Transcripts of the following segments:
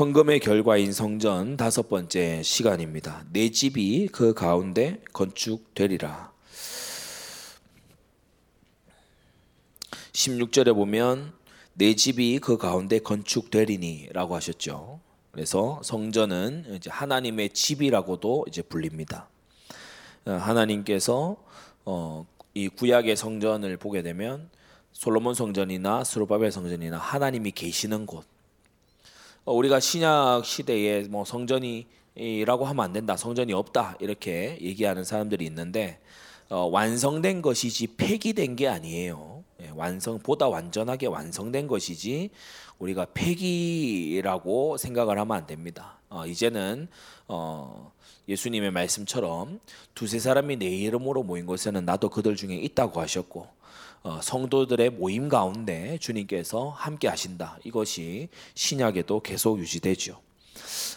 헌금의 결과인 성전 다섯 번째 시간입니다. 내 집이 그 가운데 건축되리라. 16절에 보면 내 집이 그 가운데 건축되리니라고 하셨죠. 그래서 성전은 이제 하나님의 집이라고도 이제 불립니다. 어, 하나님께서 어, 이 구약의 성전을 보게 되면 솔로몬 성전이나 스루바벨 성전이나 하나님이 계시는 곳. 어, 우리가 신약 시대에 뭐 성전이라고 하면 안 된다, 성전이 없다 이렇게 얘기하는 사람들이 있는데 어, 완성된 것이지 폐기된 게 아니에요. 예, 완성 보다 완전하게 완성된 것이지 우리가 폐기라고 생각을 하면 안 됩니다. 어, 이제는 어, 예수님의 말씀처럼 두세 사람이 내 이름으로 모인 곳에는 나도 그들 중에 있다고 하셨고 어, 성도들의 모임 가운데 주님께서 함께 하신다. 이것이 신약에도 계속 유지되죠.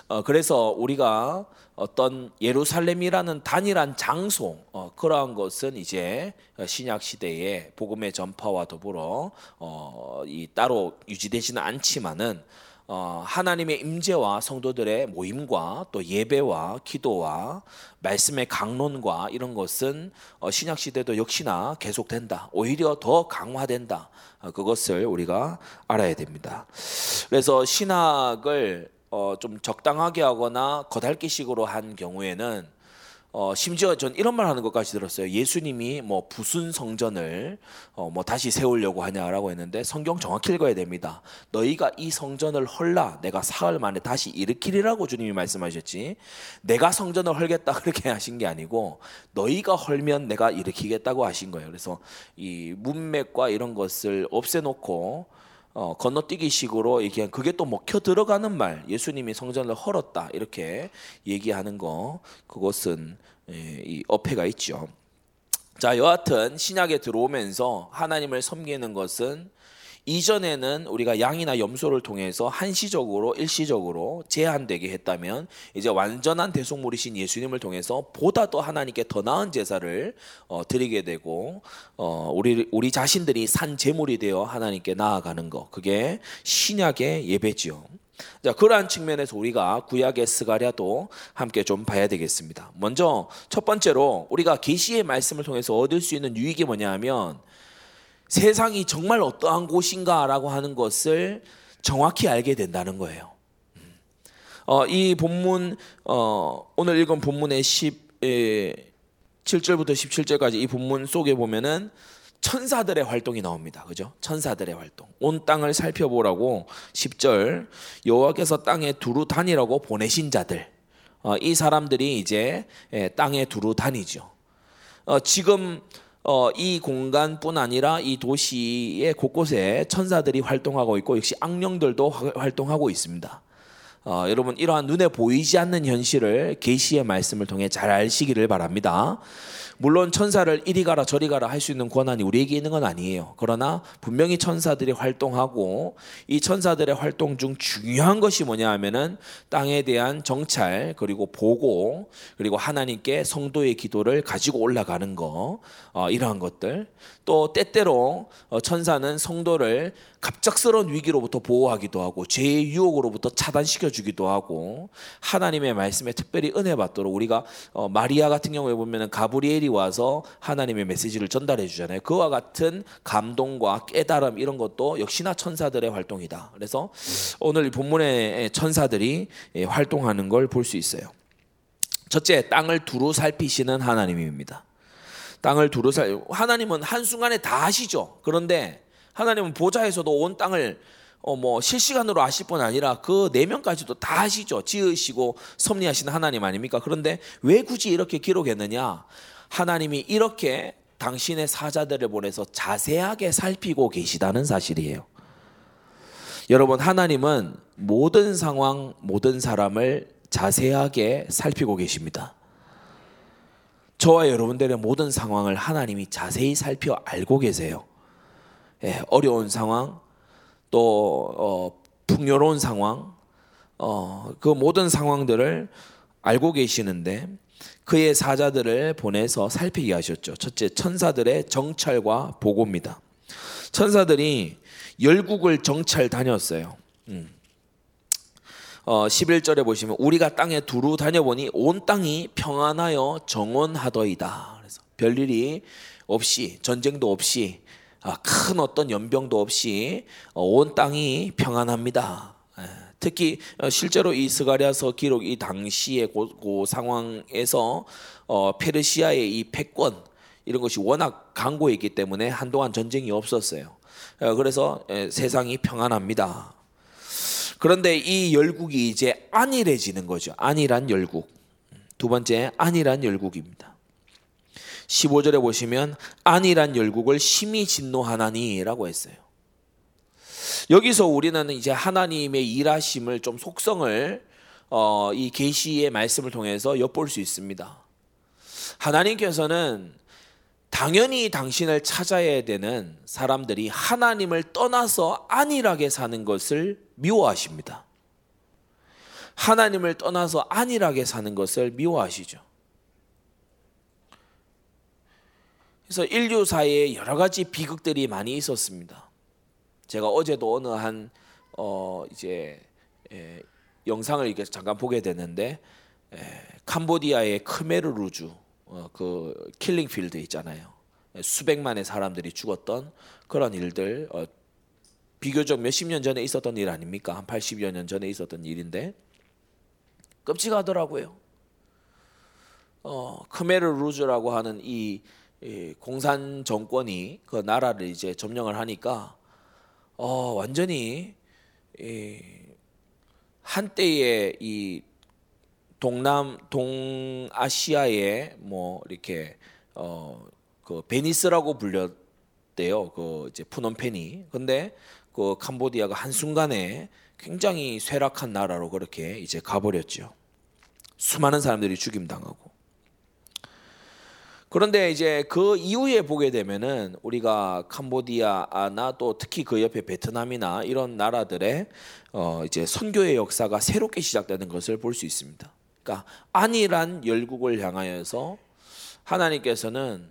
어, 그래서 우리가 어떤 예루살렘이라는 단일한 장소 어, 그러한 것은 이제 신약 시대의 복음의 전파와 더불어 어, 이 따로 유지되지는 않지만은 어, 하나님의 임재와 성도들의 모임과 또 예배와 기도와 말씀의 강론과 이런 것은 어, 신약 시대도 역시나 계속된다. 오히려 더 강화된다. 어, 그것을 우리가 알아야 됩니다. 그래서 신학을 어, 좀 적당하게 하거나 거달기식으로 한 경우에는 어, 심지어 전 이런 말 하는 것까지 들었어요. 예수님이 뭐 부순 성전을 어, 뭐 다시 세우려고 하냐라고 했는데 성경 정확히 읽어야 됩니다. 너희가 이 성전을 헐라 내가 사흘 만에 다시 일으키리라고 주님이 말씀하셨지. 내가 성전을 헐겠다 그렇게 하신 게 아니고 너희가 헐면 내가 일으키겠다고 하신 거예요. 그래서 이 문맥과 이런 것을 없애놓고 어, 건너뛰기식으로 얘기한 그게 또 먹혀 들어가는 말 예수님이 성전을 헐었다 이렇게 얘기하는 거 그것은 예, 이 어폐가 있죠. 자 여하튼 신약에 들어오면서 하나님을 섬기는 것은 이전에는 우리가 양이나 염소를 통해서 한시적으로 일시적으로 제한되게 했다면 이제 완전한 대속물이신 예수님을 통해서 보다 더 하나님께 더 나은 제사를 어, 드리게 되고 어, 우리 우리 자신들이 산 제물이 되어 하나님께 나아가는 거 그게 신약의 예배지요. 자, 그러한 측면에서 우리가 구약의 스가랴도 함께 좀 봐야 되겠습니다. 먼저 첫 번째로 우리가 계시의 말씀을 통해서 얻을 수 있는 유익이 뭐냐 하면 세상이 정말 어떠한 곳인가라고 하는 것을 정확히 알게 된다는 거예요. 어, 이 본문 어, 오늘 읽은 본문의 10 7절부터 17절까지 이 본문 속에 보면은 천사들의 활동이 나옵니다. 그죠? 천사들의 활동. 온 땅을 살펴보라고 10절 여호와께서 땅에 두루 다니라고 보내신 자들. 어, 이 사람들이 이제 예, 땅에 두루 다니죠. 어, 지금 어, 이 공간뿐 아니라 이 도시의 곳곳에 천사들이 활동하고 있고 역시 악령들도 활동하고 있습니다. 어, 여러분 이러한 눈에 보이지 않는 현실을 계시의 말씀을 통해 잘 아시기를 바랍니다. 물론 천사를 이리 가라 저리 가라 할 수 있는 권한이 우리에게 있는 건 아니에요. 그러나 분명히 천사들이 활동하고 이 천사들의 활동 중 중요한 것이 뭐냐 하면은 땅에 대한 정찰 그리고 보고 그리고 하나님께 성도의 기도를 가지고 올라가는 거 어, 이러한 것들 또 때때로 어, 천사는 성도를 갑작스러운 위기로부터 보호하기도 하고 죄의 유혹으로부터 차단시켜 주기도 하고 하나님의 말씀에 특별히 은혜 받도록 우리가 어, 마리아 같은 경우에 보면은 가브리엘이 와서 하나님의 메시지를 전달해 주잖아요. 그와 같은 감동과 깨달음 이런 것도 역시나 천사들의 활동이다. 그래서 오늘 본문의 천사들이 예, 활동하는 걸 볼 수 있어요. 첫째, 땅을 두루 살피시는 하나님입니다. 땅을 두루 살 하나님은 한순간에 다 아시죠. 그런데 하나님은 보좌에서도 온 땅을 어 뭐 실시간으로 아실 뿐 아니라 그 내면까지도 다 아시죠. 지으시고 섭리하시는 하나님 아닙니까? 그런데 왜 굳이 이렇게 기록했느냐? 하나님이 이렇게 당신의 사자들을 보내서 자세하게 살피고 계시다는 사실이에요. 여러분, 하나님은 모든 상황, 모든 사람을 자세하게 살피고 계십니다. 저와 여러분들의 모든 상황을 하나님이 자세히 살펴 알고 계세요. 예, 어려운 상황, 또 어, 풍요로운 상황, 어, 그 모든 상황들을 알고 계시는데 그의 사자들을 보내서 살피게 하셨죠. 첫째, 천사들의 정찰과 보고입니다. 천사들이 열국을 정찰 다녔어요. 음. 어, 11절에 보시면 우리가 땅에 두루 다녀보니 온 땅이 평안하여 정원하더이다. 그래서 별일이 없이 전쟁도 없이 아, 큰 어떤 연병도 없이 어, 온 땅이 평안합니다. 예, 특히 어, 실제로 이 스가랴서 기록 이 당시의 그, 그 상황에서 어, 페르시아의 이 패권 이런 것이 워낙 강고했기 때문에 한동안 전쟁이 없었어요. 그래서 세상이 평안합니다. 그런데 이 열국이 이제 안일해지는 거죠. 안일한 열국. 두 번째 안일한 열국입니다. 15절에 보시면 안일한 열국을 심히 진노하나니라고 했어요. 여기서 우리는 이제 하나님의 일하심을 좀 속성을 어, 이 계시의 말씀을 통해서 엿볼 수 있습니다. 하나님께서는 당연히 당신을 찾아야 되는 사람들이 하나님을 떠나서 안일하게 사는 것을 미워하십니다. 하나님을 떠나서 안일하게 사는 것을 미워하시죠. 그래서 인류사에 여러 가지 비극들이 많이 있었습니다. 제가 어제도 어느 한 어, 이제 에, 영상을 이렇게 잠깐 보게 됐는데 에, 캄보디아의 크메르루주 어, 그 Killing Field 있잖아요. 수백만의 사람들이 죽었던 그런 일들 어, 비교적 몇십 년 전에 있었던 일 아닙니까? 한 80여 년 전에 있었던 일인데 끔찍하더라고요. 어, 크메르 루즈라고 하는 이, 이 공산 정권이 그 나라를 이제 점령을 하니까 어, 완전히 이 한때의 이 동남 동아시아의 뭐 이렇게 어 그 베니스라고 불렸대요. 그 이제 푸놈펜이. 근데 그 캄보디아가 한 순간에 굉장히 쇠락한 나라로 그렇게 이제 가버렸죠. 수많은 사람들이 죽임 당하고. 그런데 이제 그 이후에 보게 되면은 우리가 캄보디아나 또 특히 그 옆에 베트남이나 이런 나라들의 어 이제 선교의 역사가 새롭게 시작되는 것을 볼 수 있습니다. 그러니까 안일한 열국을 향하여서 하나님께서는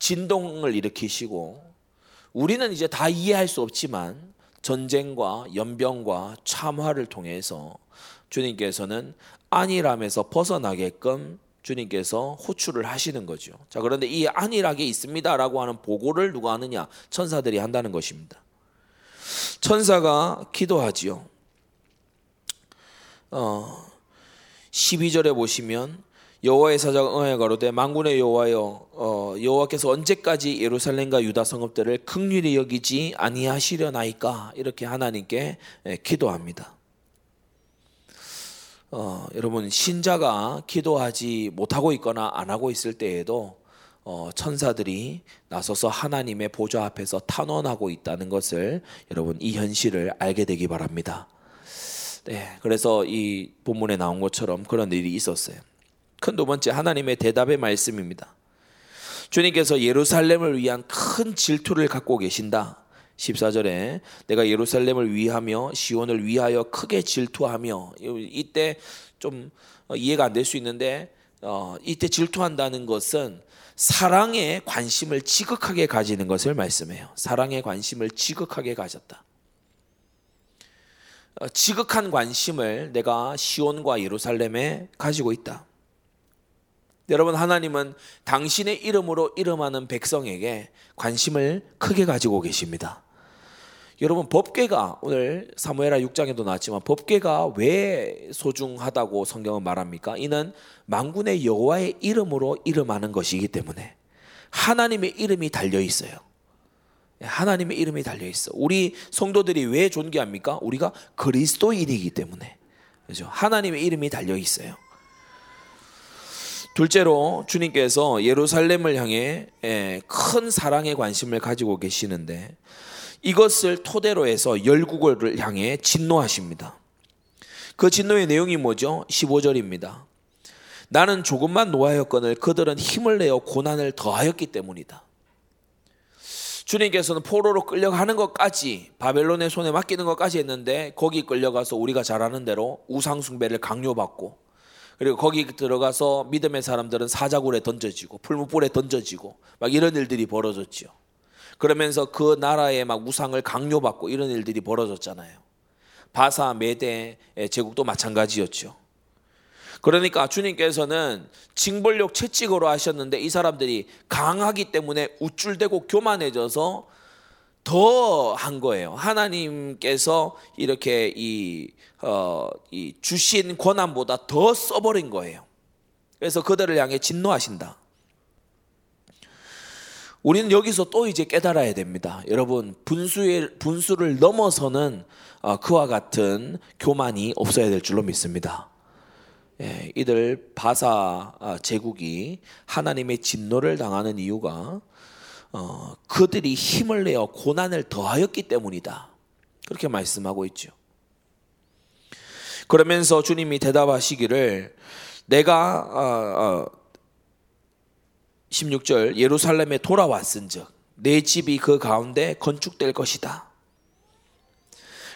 진동을 일으키시고 우리는 이제 다 이해할 수 없지만 전쟁과 연병과 참화를 통해서 주님께서는 안일함에서 벗어나게끔 주님께서 호출을 하시는 거죠. 자, 그런데 이 안일하게 있습니다라고 하는 보고를 누가 하느냐? 천사들이 한다는 것입니다. 천사가 기도하지요. 어, 12절에 보시면 여호와의 사자가 응하여 가로되 만군의 여호와여 어, 여호와께서 언제까지 예루살렘과 유다 성읍들을 극률히 여기지 아니하시려나이까 이렇게 하나님께 예, 기도합니다. 어, 여러분 신자가 기도하지 못하고 있거나 안 하고 있을 때에도 어, 천사들이 나서서 하나님의 보좌 앞에서 탄원하고 있다는 것을 여러분 이 현실을 알게 되기 바랍니다. 네, 그래서 이 본문에 나온 것처럼 그런 일이 있었어요. 큰 두 번째 하나님의 대답의 말씀입니다. 주님께서 예루살렘을 위한 큰 질투를 갖고 계신다. 14절에 내가 예루살렘을 위하며 시온을 위하여 크게 질투하며 이때 좀 이해가 안 될 수 있는데 어, 이때 질투한다는 것은 사랑에 관심을 지극하게 가지는 것을 말씀해요. 사랑에 관심을 지극하게 가졌다. 어, 지극한 관심을 내가 시온과 예루살렘에 가지고 있다. 여러분 하나님은 당신의 이름으로 이름하는 백성에게 관심을 크게 가지고 계십니다. 여러분 법궤가 오늘 사무엘하 6장에도 나왔지만 법궤가 왜 소중하다고 성경은 말합니까? 이는 만군의 여호와의 이름으로 이름하는 것이기 때문에 하나님의 이름이 달려 있어요. 하나님의 이름이 달려 있어. 우리 성도들이 왜 존귀합니까? 우리가 그리스도인이기 때문에. 그죠? 하나님의 이름이 달려 있어요. 둘째로 주님께서 예루살렘을 향해 예, 큰 사랑의 관심을 가지고 계시는데 이것을 토대로 해서 열국을 향해 진노하십니다. 그 진노의 내용이 뭐죠? 15절입니다. 나는 조금만 노하였거늘 그들은 힘을 내어 고난을 더하였기 때문이다. 주님께서는 포로로 끌려가는 것까지 바벨론의 손에 맡기는 것까지 했는데 거기 끌려가서 우리가 잘 아는 대로 우상숭배를 강요받고 그리고 거기 들어가서 믿음의 사람들은 사자굴에 던져지고 풀무불에 던져지고 막 이런 일들이 벌어졌죠. 그러면서 그 나라에 막 우상을 강요받고 이런 일들이 벌어졌잖아요. 바사 메대 제국도 마찬가지였죠. 그러니까 주님께서는 징벌력 채찍으로 하셨는데 이 사람들이 강하기 때문에 우쭐대고 교만해져서 더 한 거예요. 하나님께서 이렇게 이, 어, 이 주신 권한보다 더 써버린 거예요. 그래서 그들을 향해 진노하신다. 우리는 여기서 또 이제 깨달아야 됩니다. 여러분 분수의 분수를 넘어서는 어, 그와 같은 교만이 없어야 될 줄로 믿습니다. 예, 이들 바사 아, 제국이 하나님의 진노를 당하는 이유가 어, 그들이 힘을 내어 고난을 더하였기 때문이다. 그렇게 말씀하고 있죠. 그러면서 주님이 대답하시기를 내가 어, 어, 16절 예루살렘에 돌아왔은즉 내 집이 그 가운데 건축될 것이다.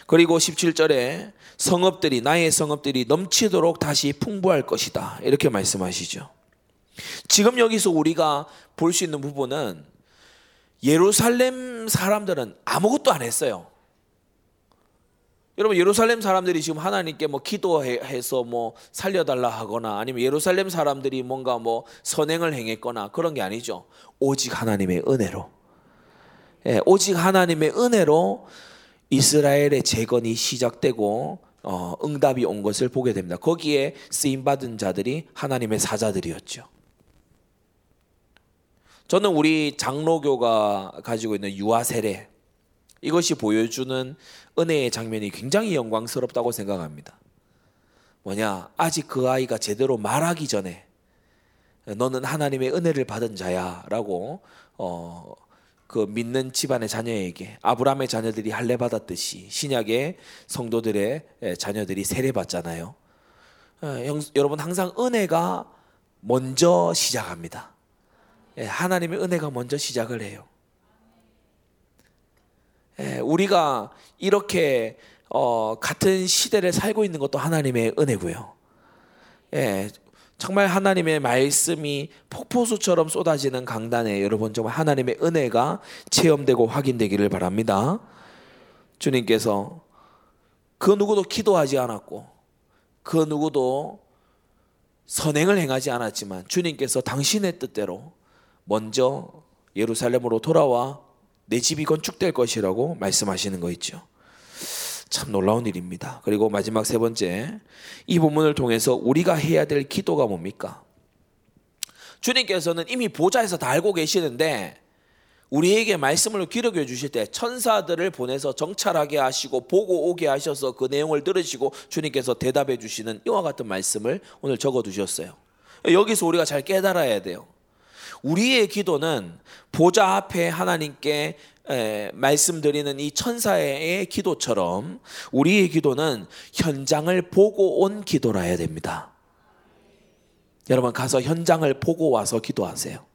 그리고 17절에 성읍들이 나의 성읍들이 넘치도록 다시 풍부할 것이다. 이렇게 말씀하시죠. 지금 여기서 우리가 볼 수 있는 부분은 예루살렘 사람들은 아무것도 안 했어요. 여러분 예루살렘 사람들이 지금 하나님께 뭐 기도해서 뭐 살려달라 하거나 아니면 예루살렘 사람들이 뭔가 뭐 선행을 행했거나 그런 게 아니죠. 오직 하나님의 은혜로. 예, 오직 하나님의 은혜로 이스라엘의 재건이 시작되고 어, 응답이 온 것을 보게 됩니다. 거기에 쓰임 받은 자들이 하나님의 사자들이었죠. 저는 우리 장로교가 가지고 있는 유아 세례 이것이 보여주는 은혜의 장면이 굉장히 영광스럽다고 생각합니다. 뭐냐? 아직 그 아이가 제대로 말하기 전에 너는 하나님의 은혜를 받은 자야라고 어, 그 믿는 집안의 자녀에게 아브라함의 자녀들이 할례 받았듯이 신약의 성도들의 자녀들이 세례 받잖아요. 어, 여러분 항상 은혜가 먼저 시작합니다. 예, 하나님의 은혜가 먼저 시작을 해요. 예, 우리가 이렇게 어, 같은 시대를 살고 있는 것도 하나님의 은혜고요. 예, 정말 하나님의 말씀이 폭포수처럼 쏟아지는 강단에 여러분 정말 하나님의 은혜가 체험되고 확인되기를 바랍니다. 주님께서 그 누구도 기도하지 않았고 그 누구도 선행을 행하지 않았지만 주님께서 당신의 뜻대로 먼저 예루살렘으로 돌아와 내 집이 건축될 것이라고 말씀하시는 거 있죠. 참 놀라운 일입니다. 그리고 마지막 세 번째, 이 본문을 통해서 우리가 해야 될 기도가 뭡니까? 주님께서는 이미 보좌에서 다 알고 계시는데 우리에게 말씀을 기록해 주실 때 천사들을 보내서 정찰하게 하시고 보고 오게 하셔서 그 내용을 들으시고 주님께서 대답해 주시는 이와 같은 말씀을 오늘 적어 두셨어요. 여기서 우리가 잘 깨달아야 돼요. 우리의 기도는 보좌 앞에 하나님께 말씀드리는 이 천사의 기도처럼 우리의 기도는 현장을 보고 온 기도라 해야 됩니다. 여러분 가서 현장을 보고 와서 기도하세요.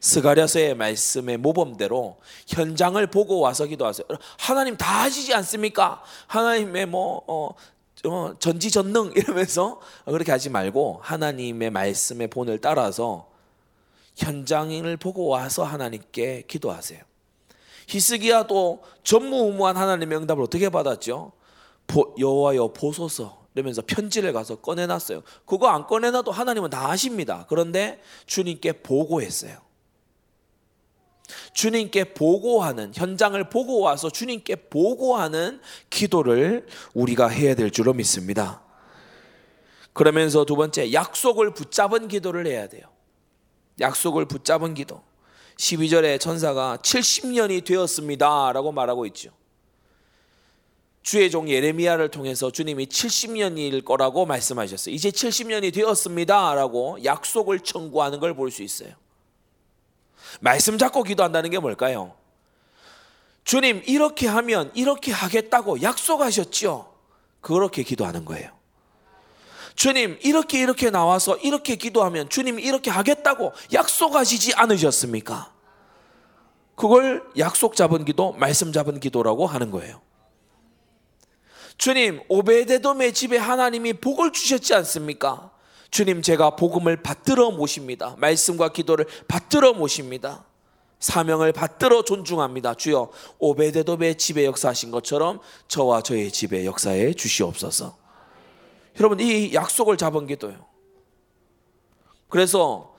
스가랴서의 말씀의 모범대로 현장을 보고 와서 기도하세요. 하나님 다 하시지 않습니까? 하나님의 뭐 어, 어, 전지전능 이러면서 그렇게 하지 말고 하나님의 말씀의 본을 따라서 현장을 보고 와서 하나님께 기도하세요. 히스기야도 전무후무한 하나님의 응답을 어떻게 받았죠? 여호와여 보소서 이러면서 편지를 가서 꺼내놨어요. 그거 안 꺼내놔도 하나님은 다 아십니다. 그런데 주님께 보고했어요. 주님께 보고하는 현장을 보고 와서 주님께 보고하는 기도를 우리가 해야 될 줄로 믿습니다. 그러면서 두 번째 약속을 붙잡은 기도를 해야 돼요. 약속을 붙잡은 기도. 12절에 천사가 70년이 되었습니다. 라고 말하고 있죠. 주의 종 예레미야를 통해서 주님이 70년일 거라고 말씀하셨어요. 이제 70년이 되었습니다. 라고 약속을 청구하는 걸 볼 수 있어요. 말씀 잡고 기도한다는 게 뭘까요? 주님, 이렇게 하면 이렇게 하겠다고 약속하셨죠? 그렇게 기도하는 거예요. 주님 이렇게 이렇게 나와서 이렇게 기도하면 주님이 이렇게 하겠다고 약속하시지 않으셨습니까? 그걸 약속 잡은 기도, 말씀 잡은 기도라고 하는 거예요. 주님, 오베데돔의 집에 하나님이 복을 주셨지 않습니까? 주님, 제가 복음을 받들어 모십니다. 말씀과 기도를 받들어 모십니다. 사명을 받들어 존중합니다. 주여 오베데돔의 집에 역사하신 것처럼 저와 저의 집에 역사해 주시옵소서. 여러분 이 약속을 잡은 기도요. 그래서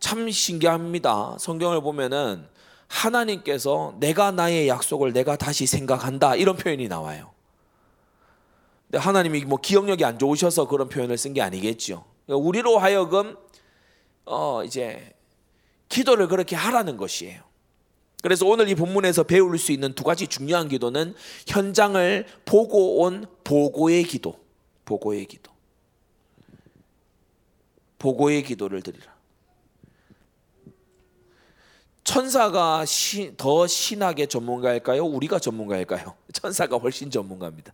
참 신기합니다. 성경을 보면은 하나님께서 내가 나의 약속을 내가 다시 생각한다 이런 표현이 나와요. 근데 하나님이 뭐 기억력이 안 좋으셔서 그런 표현을 쓴 게 아니겠죠. 우리로 하여금 어 이제 기도를 그렇게 하라는 것이에요. 그래서 오늘 이 본문에서 배울 수 있는 두 가지 중요한 기도는 현장을 보고 온 보고의 기도, 보고의 기도, 보고의 기도를 드리라. 천사가 시, 더 신학의 전문가일까요? 우리가 전문가일까요? 천사가 훨씬 전문가입니다.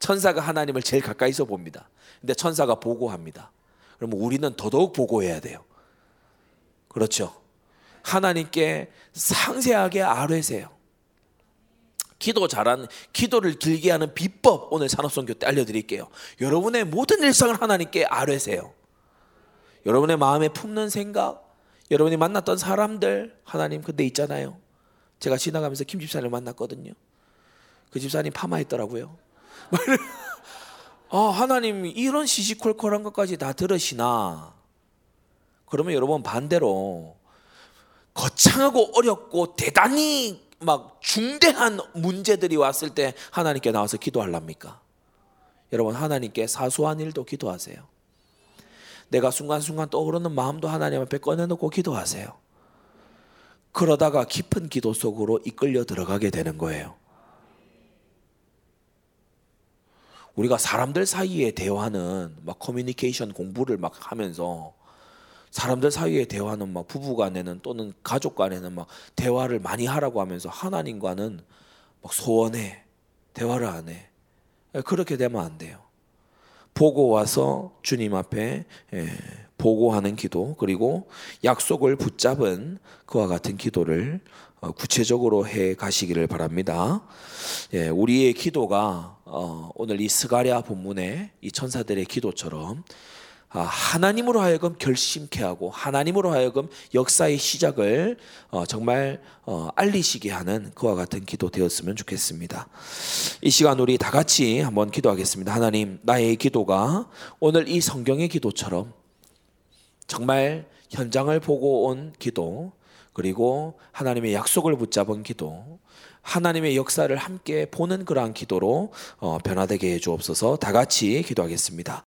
천사가 하나님을 제일 가까이서 봅니다. 근데 천사가 보고합니다. 그러면 우리는 더더욱 보고해야 돼요. 그렇죠. 하나님께 상세하게 아뢰세요. 기도 잘하는 기도를 길게 하는 비법 오늘 산업선교 때 알려드릴게요. 여러분의 모든 일상을 하나님께 아뢰세요. 여러분의 마음에 품는 생각, 여러분이 만났던 사람들 하나님 근데 있잖아요. 제가 지나가면서 김 집사님 만났거든요. 그 집사님 파마했더라고요. 아 하나님 이런 시시콜콜한 것까지 다 들으시나? 그러면 여러분 반대로 거창하고 어렵고 대단히 막 중대한 문제들이 왔을 때 하나님께 나와서 기도할랍니까? 여러분 하나님께 사소한 일도 기도하세요. 내가 순간순간 떠오르는 마음도 하나님 앞에 꺼내놓고 기도하세요. 그러다가 깊은 기도 속으로 이끌려 들어가게 되는 거예요. 우리가 사람들 사이에 대화는 막 커뮤니케이션 공부를 막 하면서 사람들 사이에 대화는 막 부부 간에는 또는 가족 간에는 막 대화를 많이 하라고 하면서 하나님과는 막 소원해 대화를 안 해. 그렇게 되면 안 돼요. 보고 와서 주님 앞에 예, 보고하는 기도 그리고 약속을 붙잡은 그와 같은 기도를 어, 구체적으로 해 가시기를 바랍니다. 예, 우리의 기도가 어, 오늘 이 스가랴 본문의 이 천사들의 기도처럼 아, 하나님으로 하여금 결심케 하고 하나님으로 하여금 역사의 시작을 어, 정말 어, 알리시게 하는 그와 같은 기도 되었으면 좋겠습니다. 이 시간 우리 다 같이 한번 기도하겠습니다. 하나님, 나의 기도가 오늘 이 성경의 기도처럼 정말 현장을 보고 온 기도, 그리고 하나님의 약속을 붙잡은 기도, 하나님의 역사를 함께 보는 그러한 기도로 어, 변화되게 해 주옵소서. 다 같이 기도하겠습니다.